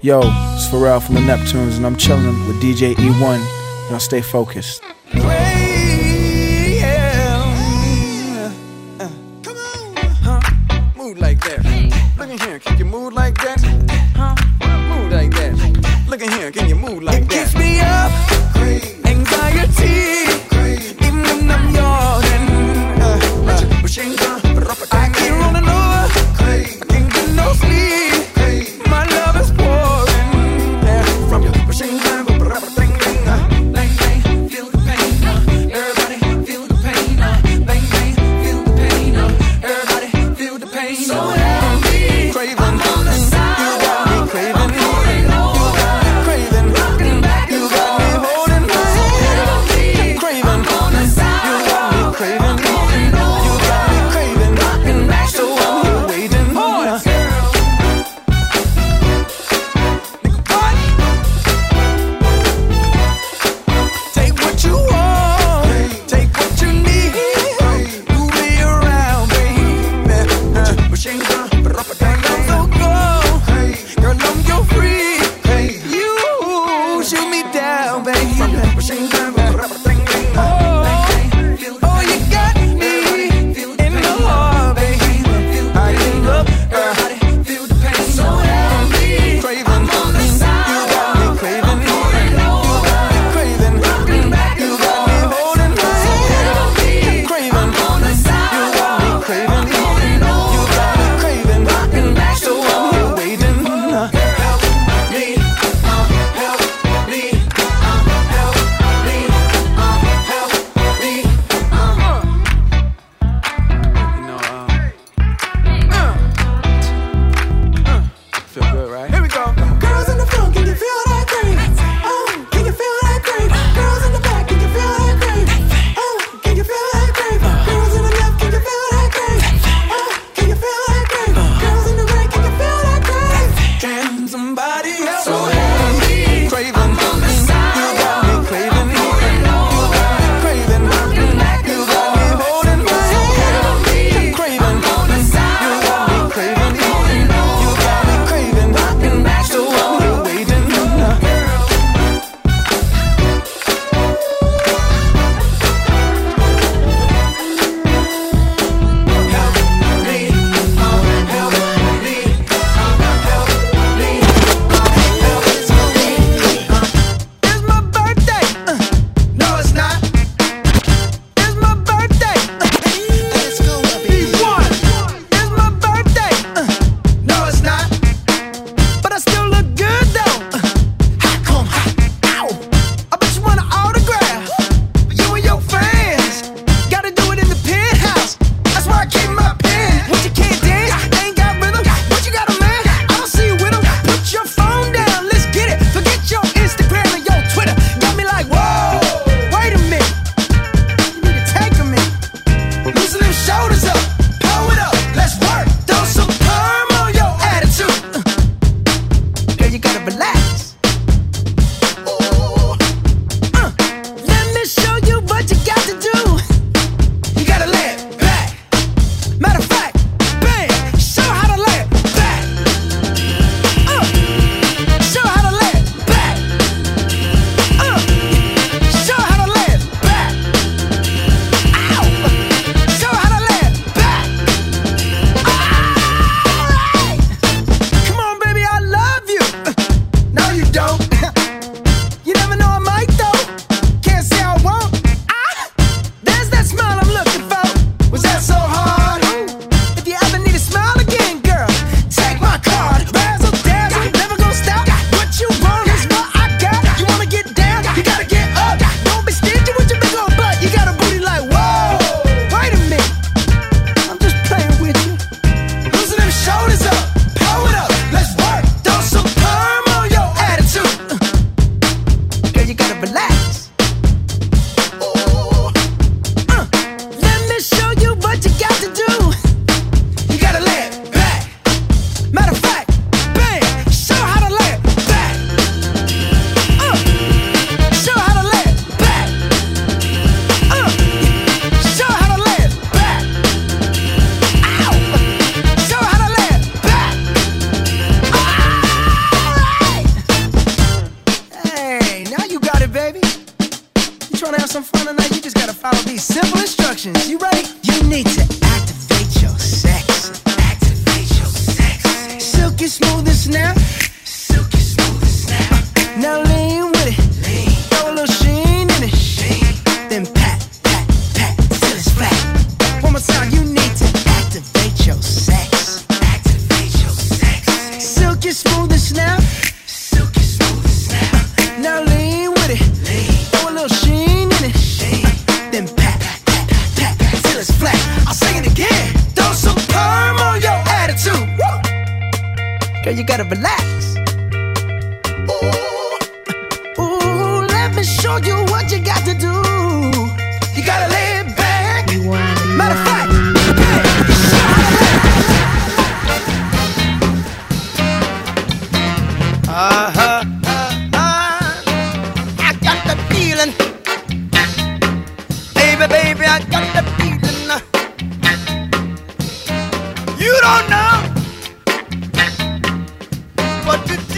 Yo, it's Pharrell from the Neptunes, and I'm chilling with DJ EwONE. Y'all stay focused. Mood like that. Look in here, kick your mood like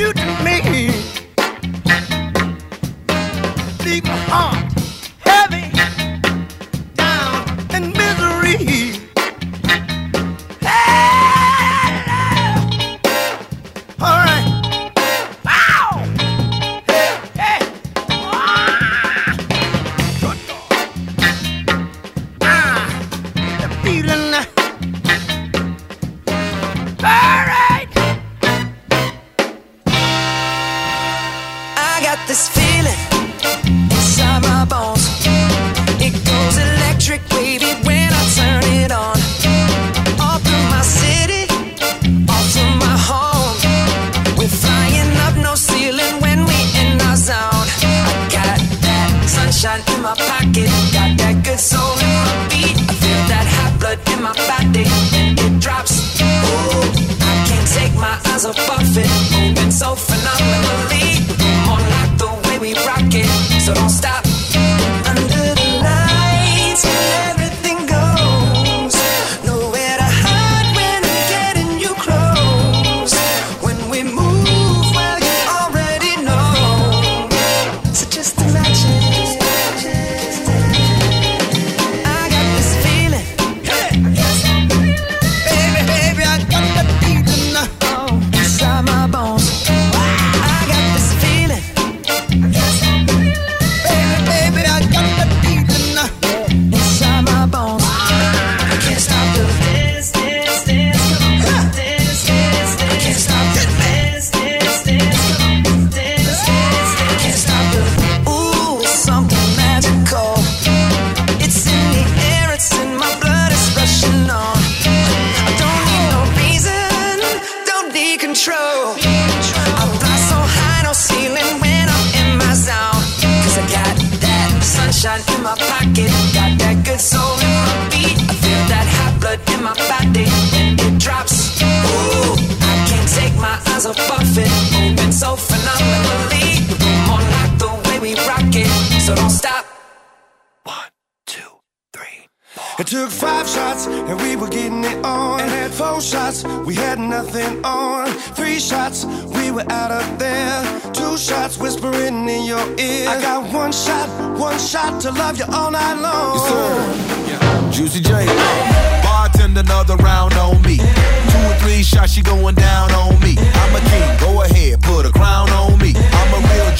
you to me. Leave my heart heavy, down in misery. My pocket, got that good soul in my beat. I feel that hot blood in my body it drops. Ooh, I can't take my eyes off of it, so phenomenally. Took five shots and we were getting it on. And had four shots, we had nothing on. Three shots, we were out of there. Two shots, whispering in your ear. I got one shot, one shot to love you all night long. Yes, sir. Yeah. Juicy J.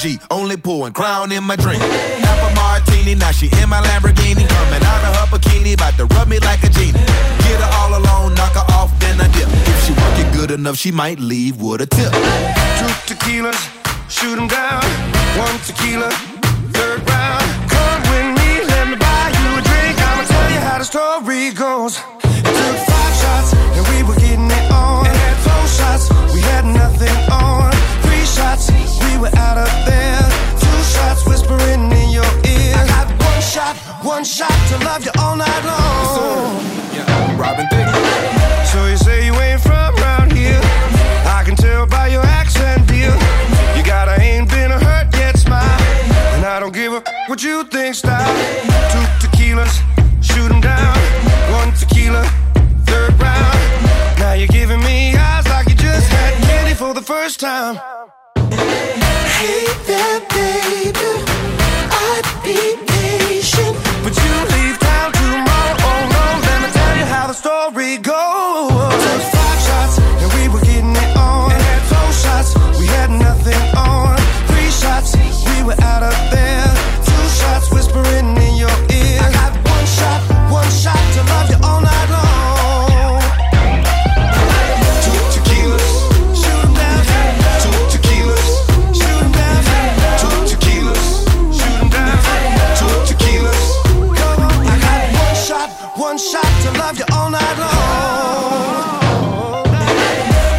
G, only pouring crown in my drink. Half a martini, now she in my Lamborghini. Coming out of her bikini, about to rub me like a genie. Get her all alone, knock her off, then I dip. If she work it good enough, she might leave with a tip. Two tequilas, shoot 'em down. One tequila, third round. Come with me, let me buy you a drink. I'ma tell you how the story goes. It took five shots and we were getting it on. And had four shots, we had nothing on. Shots, we were out of there. Two shots, whispering in your ear. I got one shot, one shot to love you all night long. Robin Thicke. So you say you ain't from around here? I can tell by your accent, dear. You got a ain't been a hurt yet smile, and I don't give a what you think style. Two tequilas, shoot 'em down. One tequila, third round. Now you're giving me eyes like you just had candy for the first time. One shot to love you all night long.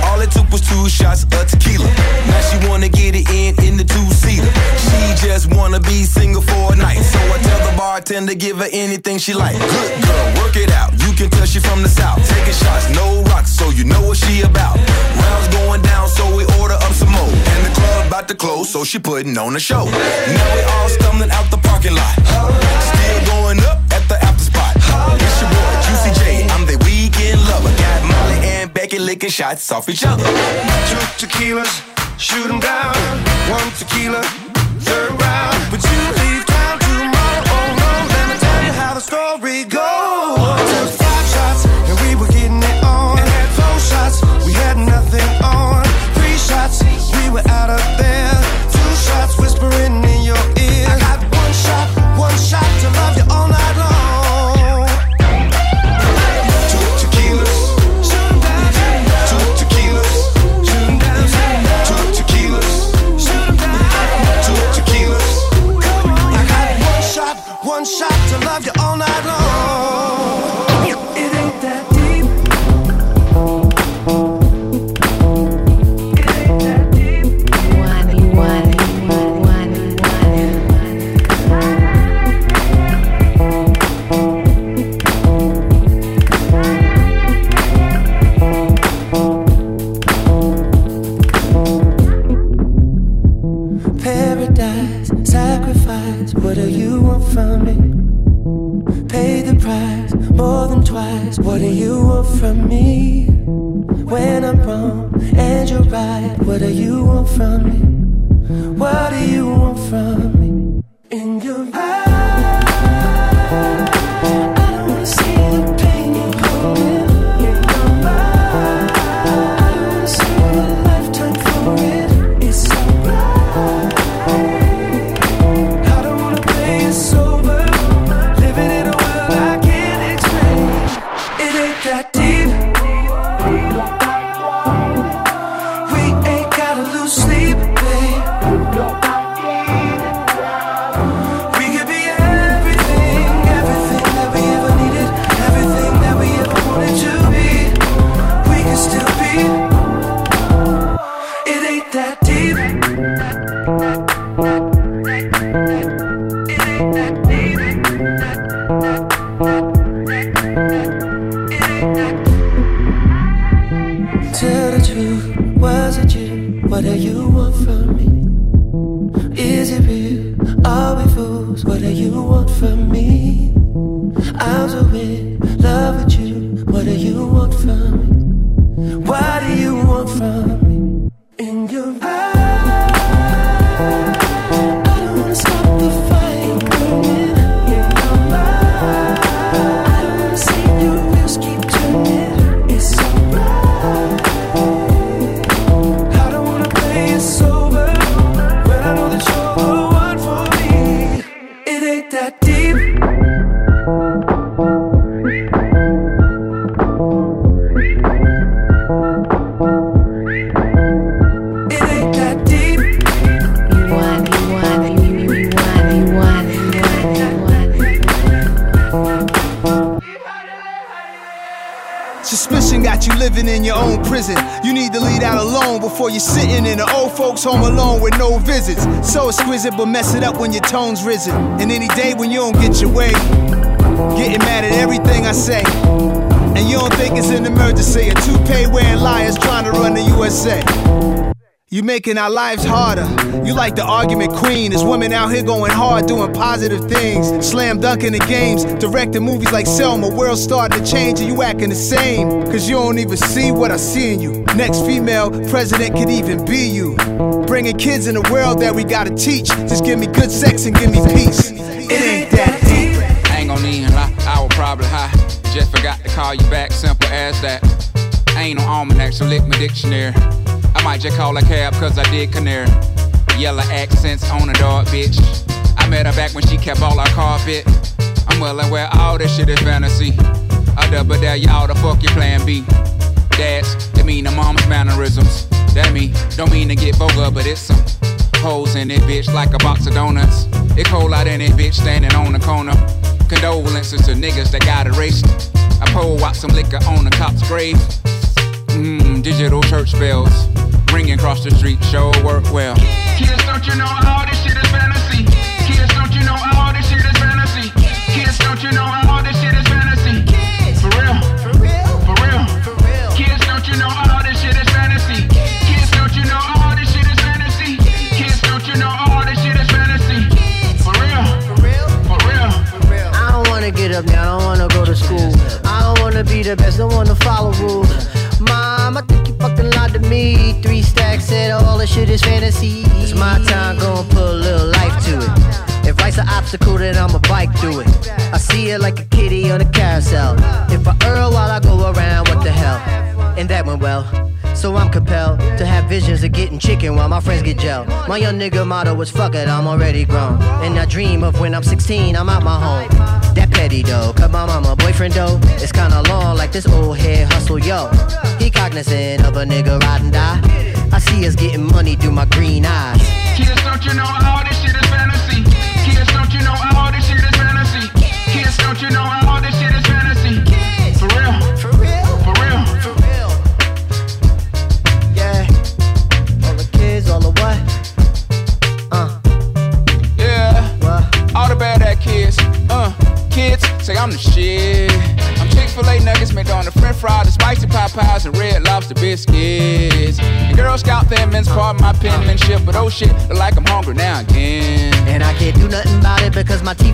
All it took was two shots of tequila. Now she wanna get it in in the two seater. She just wanna be single for a night. So I tell the bartender give her anything she likes. Good girl, work it out. You can tell she from the south. Taking shots, no rocks, so you know what she about. Rounds going down, so we order up some more. And the club about to close, so she putting on a show. Now we all stumbling out the parking lot. Still going up at the licking shots off each other. Two tequilas, shoot 'em down. One tequila, third round. But you leave town tomorrow. Oh no, let me tell you how the story goes. What do you want from me? When I'm wrong and you're right, what do you want from me? What do you want from me? In You living in your own prison. You need to leave out alone before you're sitting in an old folks' home alone with no visits. So exquisite, but mess it up when your tone's risen. And any day when you don't get your way, getting mad at everything I say. And you don't think it's an emergency. A toupee wearing liars trying to run the USA. You making our lives harder. You like the argument queen. There's women out here going hard, doing positive things. Slam dunking the games, directing movies like Selma. World starting to change and you acting the same. Cause you don't even see what I see in you. Next female president could even be you. Bringing kids in the world that we gotta teach. Just give me good sex and give me peace. It ain't that deep. I ain't gon' even lie, I was probably high. Just forgot to call you back, simple as that. I ain't no almanac, so lick my dictionary. I might just call a cab cause I did canary. Yellow accents on a dog, bitch. I met her back when she kept all our carpet. I'm well aware all this shit is fantasy. I double dare y'all the fuck your plan B. Dads, that mean the mom's mannerisms. That me, don't mean to get vulgar, but it's some hoes in it, bitch, like a box of donuts. It cold out in it, bitch, standing on the corner. Condolences to niggas that got erased. I pull out some liquor on the cop's grave. Mmm, digital church bells ringing across the street, sure work well. Kids, don't you know all this shit is this fantasy. It's my time, gonna put a little life to it. If life's an obstacle, then I'ma bike through it. I see it like a kitty on a carousel. If I earl while I go around, what the hell? And that went well. So I'm compelled to have visions of getting chicken while my friends get gel. My young nigga motto was fuck it, I'm already grown. And I dream of when I'm 16, I'm out my home. That petty though, cause my mama boyfriend though, it's kinda long like this old head hustle, yo. He cognizant of a nigga riding die. I see us getting money through my green eyes. Kids, don't you know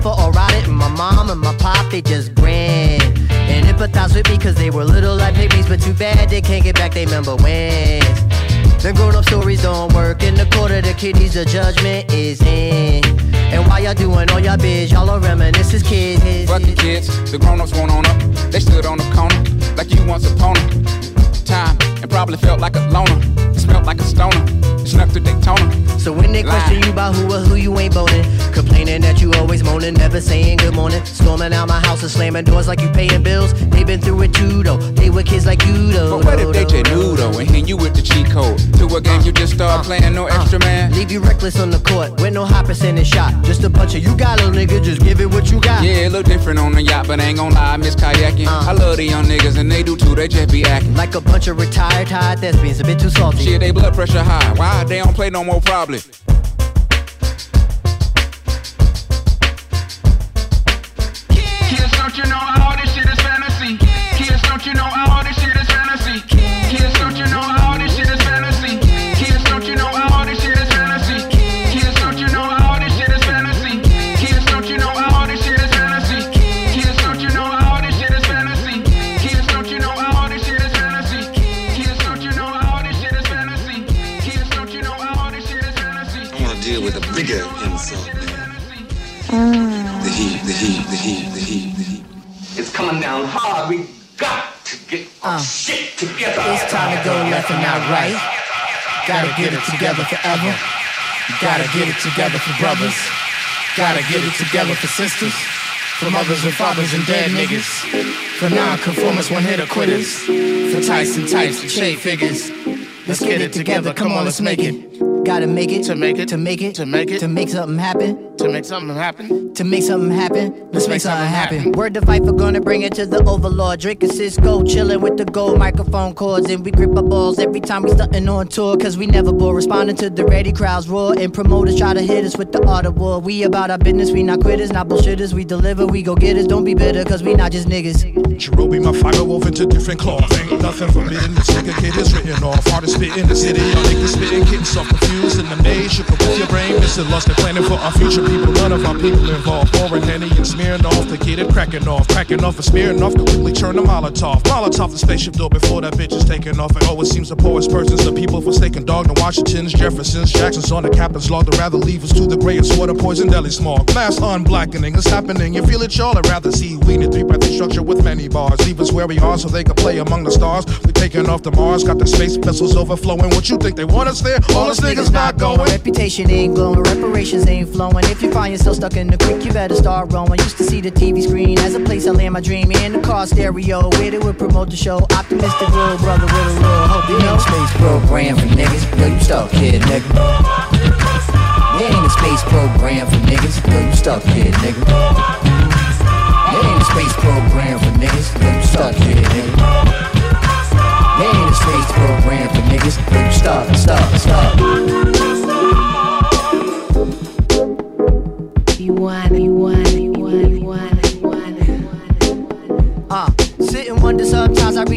teeth are all rotted. And my mom and my pop, they just grin. And empathize with me because they were little like babies. But too bad they can't get back they remember when. The grown up stories don't work. In the court of the kiddies, the judgment is in. And while y'all doing all y'all biz, y'all are reminisce as kids. Fuck the kids, the grown-ups won't on up. They stood on the corner like you once upon a time and probably felt like a loner. Smelt like a stoner. Snuck to Daytona. So when they question you about who or who you ain't boning, complaining that you always moaning, never saying good morning, storming out my house and slamming doors like you paying bills. They been through it too though. They were kids like you though. But what if they just knew though and hit you with the cheat code to a game you just start playing no extra man? Leave you reckless on the court with no high percentage shot. Just a bunch of you got little nigga, just give it what you got. Yeah, it look different on the yacht, but I ain't gon' lie, I miss kayaking. Uh. I love the young niggas and they do too, they just be acting. Like a bunch of retired tired thespians, a bit too salty. Shit, they blood pressure high. Why they don't play no more probably? Kids, coming down hard. We got to get our Uh. shit together. It's time to go left and not right. Gotta get it together forever. Gotta get it together for brothers. Gotta get it together for sisters. For mothers and fathers and dead niggas. For non-conformists, one-hitter quitters. For Tyson types and shade figures. Let's get it together. Come on, let's make it. Gotta make it to make it to make it to make it to make something happen. To make something happen. To make something happen. Let's make something happen. Word to fight for gonna bring it to the overlord. Drinking Cisco, chilling with the gold microphone cords, and we grip our balls every time we stuntin' on tour. Cause we never bore. Responding to the ready crowds roar, and promoters try to hit us with the art of war. We about our business, we not quitters, not bullshitters. We deliver, we go get us. Don't be bitter, cause we not just niggas. Jarobi, my fiber woven to different cloth. Ain't nothing forbidden. This nigga kid is written off. Hardest spit in the city. I make the spitting, getting self confused in the maze. Shook up with your brain, missing lust and planning for our future people. None of our people involved. Pouring Henny and smearing off. The kid and cracking off. Cracking off and smearing off. Quickly turn the Molotov. Molotov the spaceship door before that bitch is taking off. It always seems the poorest persons, the people forsaken dog. The Washingtons, Jeffersons, Jacksons on the captain's log. They'd rather leave us to the grayest water, poison deli smog. Mass unblackening is happening. You feel it, y'all? I'd rather see we in a three by three structure with many bars. Leave us where we are so they can play among the stars. We taking off to Mars, got the space vessels overflowing. What you think they want us there? All us niggas not going. Reputation ain't glowing, reparations ain't flowing. If you find yourself stuck in the creek, you better start rowing. Used to see the TV screen as a place I land my dream in the car stereo. Where they would promote the show. Optimistic little brother with a little hope, you know. Space program for niggas. Yo, you stuck, kid, nigga. There ain't a space program for niggas. Yo, you stuck, kid, nigga. There ain't a space program for niggas. Yo, you stuck, kid, nigga. There ain't a space program for niggas. Yo, you stuck, stuck, stuck.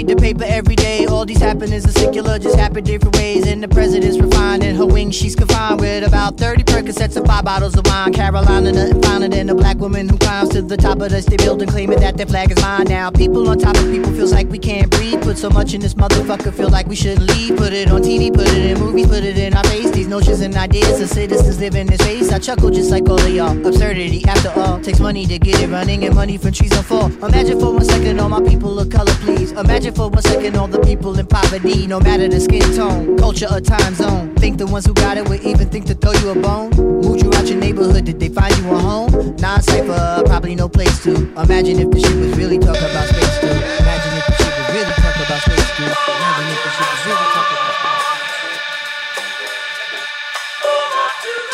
Read the paper every day. All these happenings are secular, just happen different ways. And the president's refined and her wings, she's confined with about 30 Percocets and five bottles of wine. Carolina, nothing finer than a black woman who climbs to the top of the state building, claiming that their flag is mine. Now, people on top of people feels like we can't breathe. Put so much in this motherfucker, feel like we shouldn't leave. Put it on TV, put it in movies, put it in our notions and ideas of citizens live in space. I chuckle just like all of y'all. Absurdity, after all, takes money to get it running and money from trees on fall. Imagine for one second all my people of color, please. Imagine for one second all the people in poverty, no matter the skin tone, culture, or time zone. Think the ones who got it would even think to throw you a bone? Moved you out your neighborhood, did they find you a home? Non cipher, probably no place to. Imagine if the shit was really talking about space, too. Imagine if the shit was really talking about space, too. Imagine if the shit was really talking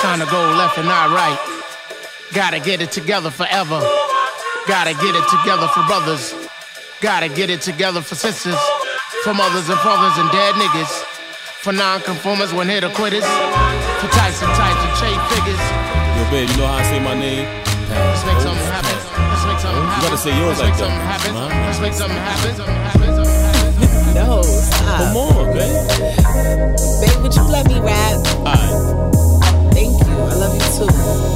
about Trying to go left and not right. Gotta get it together forever. Gotta get it together for brothers. Gotta get it together for sisters. For mothers and fathers and dead niggas. For non-conformers when hitter quitters. For types and types and trade figures. Yo, babe, you know how I say my name? Let's make something oh. happen. Let's make something happen. You gotta say yours Let's like something that. happen. Nah. Let's make something happen. Something happen. Something happen. No, stop. Come on, babe. Babe, would you let me rap? Alright. Thank you. I love you too.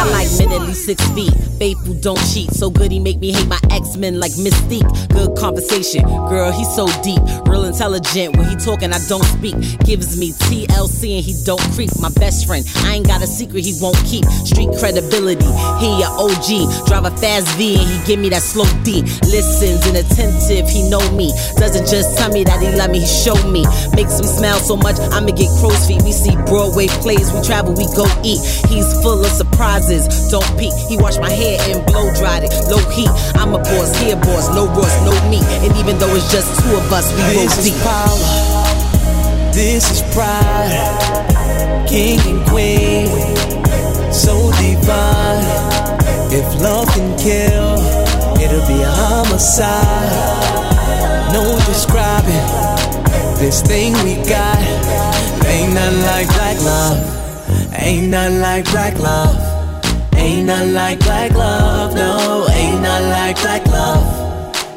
I like men at least six feet. Faithful, don't cheat. So good he make me hate my X-Men like Mystique. Good conversation. Girl, he's so deep. Real intelligent. When he talking, I don't speak. Gives me TLC and he don't creep. My best friend. I ain't got a secret he won't keep. Street credibility. He a OG. Drive a fast V and he give me that slow D. Listens and attentive. He know me. Doesn't just tell me that he love me. He show me. Makes him smile so much. I'ma get crow's feet. We see Broadway plays. We travel. We go eat. He's full of surprises. Don't peek. He washed my hair and blow dried it. Low heat. I'm a boss. He a boss. No Ross. No me. And even though it's just two of us, we This go is deep. power. This is pride. King and queen. So divine. If love can kill, it'll be a homicide. No describing this thing we got. Ain't nothing like black love. Ain't nothing like black love. Ain't nothing like black love. No, ain't nothing like black love.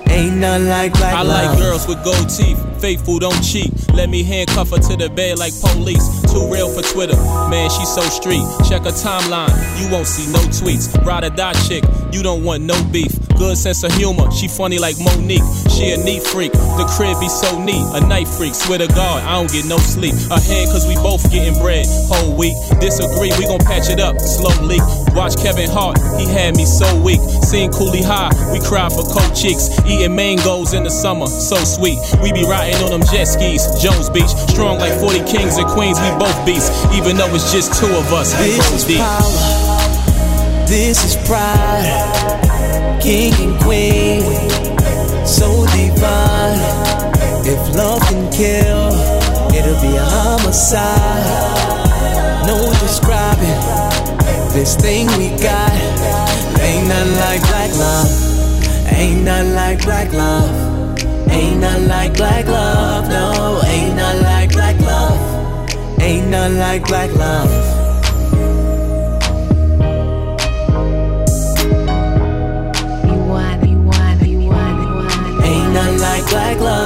Ain't nothing like black I love. I like girls with gold teeth, faithful, don't cheat. Let me handcuff her to the bed like police. Too real for Twitter, man, she so street. Check her timeline, you won't see no tweets. Ride or die chick, you don't want no beef. Good sense of humor, she funny like Mo'Nique. She a neat freak, the crib be so neat. A night freak, swear to God, I don't get no sleep. Ahead, cause we both getting bread whole week. Disagree, we gon' patch it up slowly. Watch Kevin Hart, he had me so weak. Seen Cooley High, we cried for Cochise. Eating mangoes in the summer, so sweet. We be riding on them jet skis, Jones Beach. Strong like 40 kings and queens, we both beasts. Even though it's just two of us, we This is deep. power. This is pride. King and queen. So divine. If love can kill, it'll be a homicide. No describing this thing we got. Ain't nothing like black love. Ain't nothing like black love. Ain't nothing like black love. No, ain't nothing like black love. Ain't nothing like black love. Black love,